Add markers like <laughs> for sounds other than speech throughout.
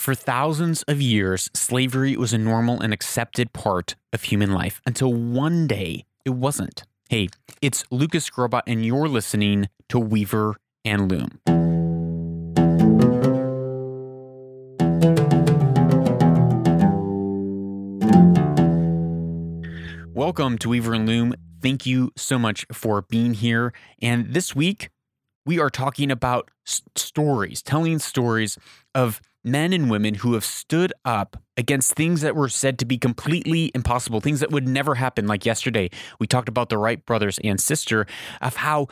For thousands of years, slavery was a normal and accepted part of human life until one day it wasn't. Hey, it's Lucas Skrobot, and you're listening to Weaver and Loom. Welcome to Weaver and Loom. Thank you so much for being here. And this week, we are talking about s- stories, telling stories of men and women who have stood up against things that were said to be completely impossible, things that would never happen. Like yesterday, we talked about the Wright brothers and sister, of how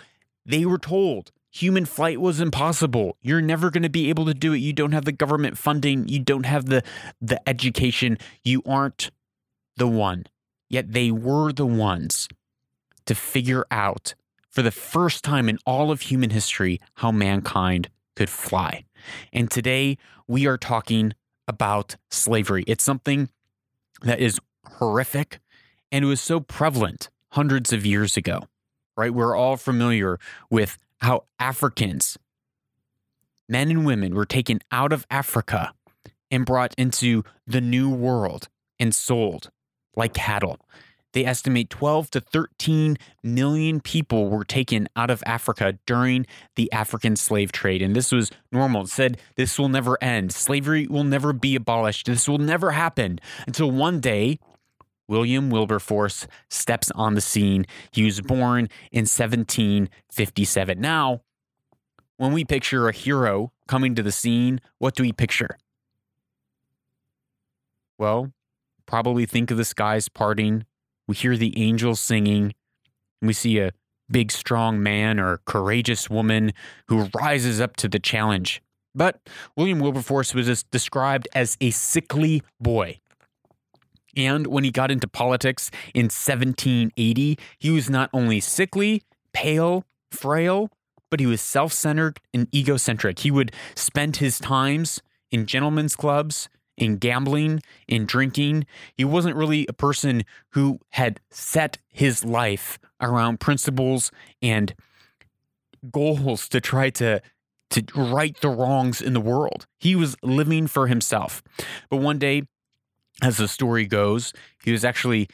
they were told human flight was impossible. You're never going to be able to do it. You don't have the government funding, you don't have the the education, you aren't the one. Yet they were the ones to figure out for the first time in all of human history how mankind could fly. And today we are talking about slavery. It's something that is horrific and it was so prevalent hundreds of years ago, right? We're all familiar with how Africans, men and women, were taken out of Africa and brought into the new world and sold like cattle. They estimate 12 to 13 million people were taken out of Africa during the African slave trade. And this was normal. It said this will never end. Slavery will never be abolished. This will never happen until one day William Wilberforce steps on the scene. He was born in 1757. Now, when we picture a hero coming to the scene, what do we picture? Well, probably think of the skies parting. We hear the angels singing. And we see a big, strong man or courageous woman who rises up to the challenge. But William Wilberforce was described as a sickly boy. And when he got into politics in 1780, he was not only sickly, pale, frail, but he was self centered and egocentric. He would spend his times in gentlemen's clubs, in gambling, in drinking. He wasn't really a person who had set his life around principles and goals to try to to right the wrongs in the world. He was living for himself. But one day, as the story goes, he was actually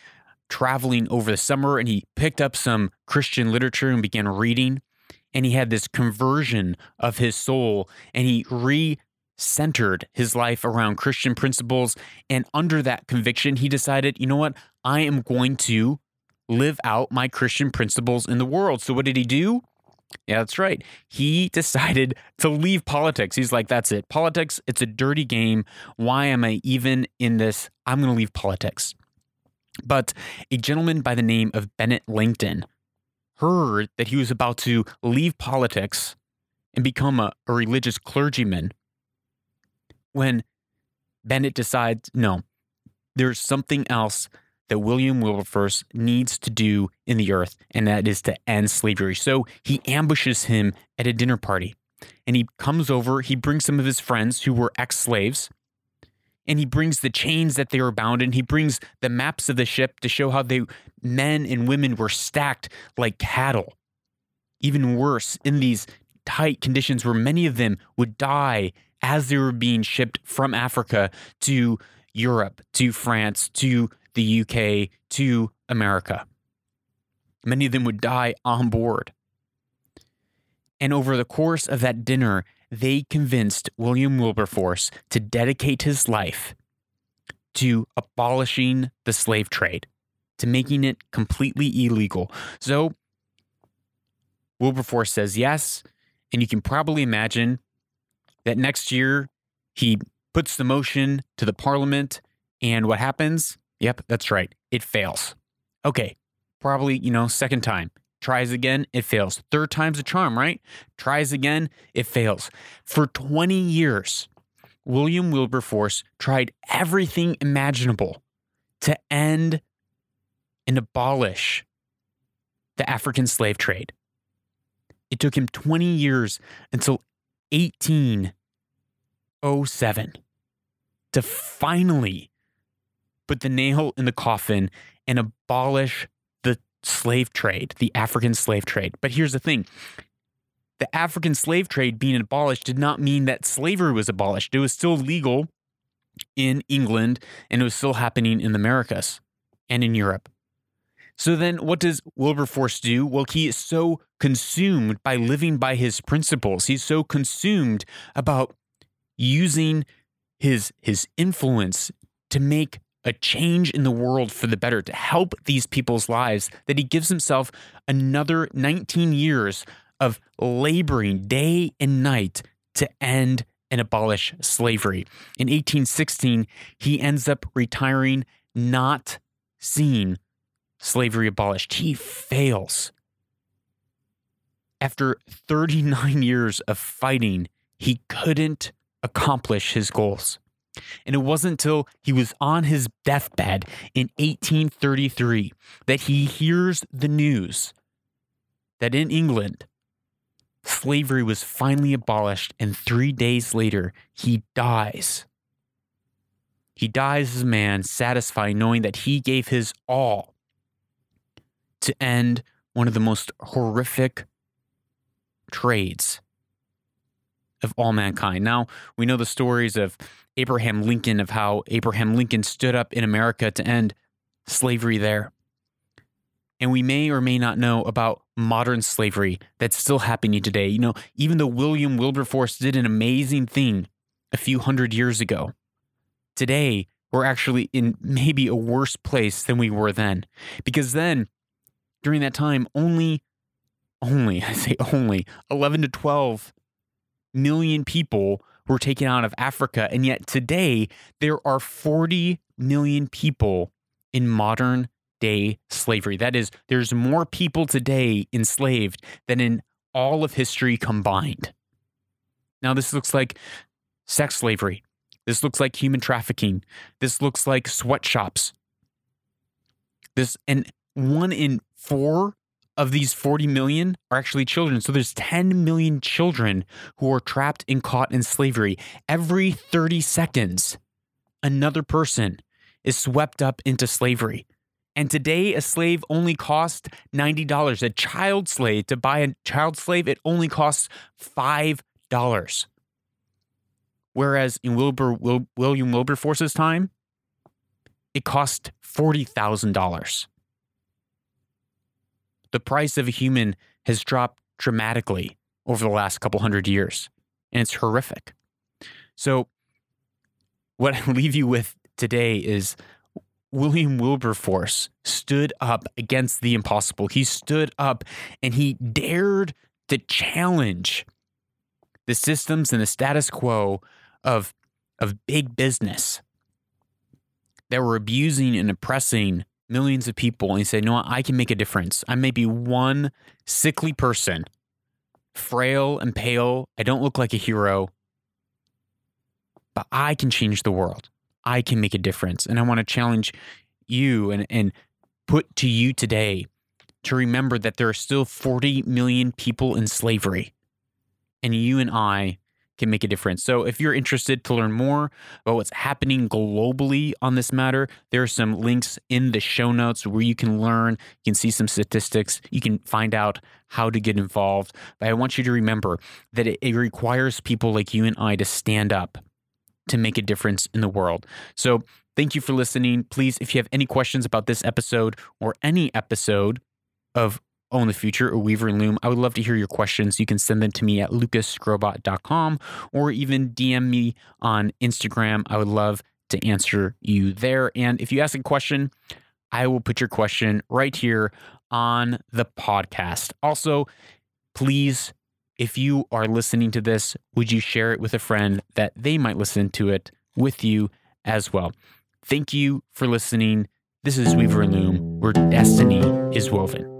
traveling over the summer and he picked up some Christian literature and began reading. And he had this conversion of his soul and he re centered his life around Christian principles. And under that conviction, he decided, you know what? I am going to live out my Christian principles in the world. So, what did he do? Yeah, that's right. He <laughs> decided to leave politics. He's like, that's it. Politics, it's a dirty game. Why am I even in this? I'm going to leave politics. But a gentleman by the name of Bennett Langton heard that he was about to leave politics and become a, a religious clergyman when Bennett decides, no, there's something else that William Wilberforce needs to do in the earth, and that is to end slavery. So he ambushes him at a dinner party. And he comes over, he brings some of his friends who were ex slaves, and he brings the chains that they were bound in. He brings the maps of the ship to show how they men and women were stacked like cattle. Even worse, in these tight conditions where many of them would die as they were being shipped from Africa to Europe, to France, to the UK, to America. Many of them would die on board. And over the course of that dinner, they convinced William Wilberforce to dedicate his life to abolishing the slave trade, to making it completely illegal. So Wilberforce says yes. And you can probably imagine that next year he puts the motion to the parliament. And what happens? Yep, that's right. It fails. Okay, probably, you know, second time. Tries again, it fails. Third time's a charm, right? Tries again, it fails. For 20 years, William Wilberforce tried everything imaginable to end and abolish the African slave trade. It took him 20 years until 1807 to finally put the nail in the coffin and abolish the slave trade, the African slave trade. But here's the thing the African slave trade being abolished did not mean that slavery was abolished. It was still legal in England and it was still happening in the Americas and in Europe. So then what does Wilberforce do? Well, he is so consumed by living by his principles. He's so consumed about using his his influence to make a change in the world for the better, to help these people's lives, that he gives himself another 19 years of laboring day and night to end and abolish slavery. In 1816, he ends up retiring, not seeing slavery abolished. He fails. After 39 years of fighting, he couldn't accomplish his goals. And it wasn't until he was on his deathbed in 1833 that he hears the news that in England, slavery was finally abolished, and three days later, he dies. He dies as a man satisfied knowing that he gave his all to end one of the most horrific trades of all mankind. Now, we know the stories of Abraham Lincoln, of how Abraham Lincoln stood up in America to end slavery there. And we may or may not know about modern slavery that's still happening today. You know, even though William Wilberforce did an amazing thing a few hundred years ago, today we're actually in maybe a worse place than we were then. Because then, during that time, only, only, <laughs> I say only, 11 to 12 million people were taken out of Africa. And yet today, there are 40 million people in modern day slavery. That is, there's more people today enslaved than in all of history combined. Now, this looks like sex slavery. This looks like human trafficking. This looks like sweatshops. This and one in four of these 40 million are actually children. So there's 10 million children who are trapped and caught in slavery. Every 30 seconds, another person is swept up into slavery. And today, a slave only costs $90. A child slave, to buy a child slave, it only costs $5. Whereas in Wilbur, Wil, William Wilberforce's time, it cost $40,000. The price of a human has dropped dramatically over the last couple hundred years, and it's horrific. So, what I <laughs> leave you with today is William Wilberforce stood up against the impossible. He stood up and he dared to challenge the systems and the status quo of, of big business that were abusing and oppressing millions of people. And You know what? I can make a difference. I may be one sickly person, frail and pale. I don't look like a hero, but I can change the world. I can make a difference. And I want to challenge you and, and put to you today to remember that there are still 40 million people in slavery. And you and I can make a difference. So, if you're interested to learn more about what's happening globally on this matter, there are some links in the show notes where you can learn, you can see some statistics, you can find out how to get involved. But I want you to remember that it, it requires people like you and I to stand up to make a difference in the world. So, thank you for listening. Please, if you have any questions about this episode or any episode of Own the Future or Weaver and Loom, I would love to hear your questions. You can send them to me at lucasskrobot.com or even DM me on Instagram. I would love to answer you there. And if you ask a question, I will put your question right here on the podcast. Also, please if you are listening to this, would you share it with a friend that they might listen to it with you as well? Thank you for listening. This is Weaver and Loom, where destiny is woven.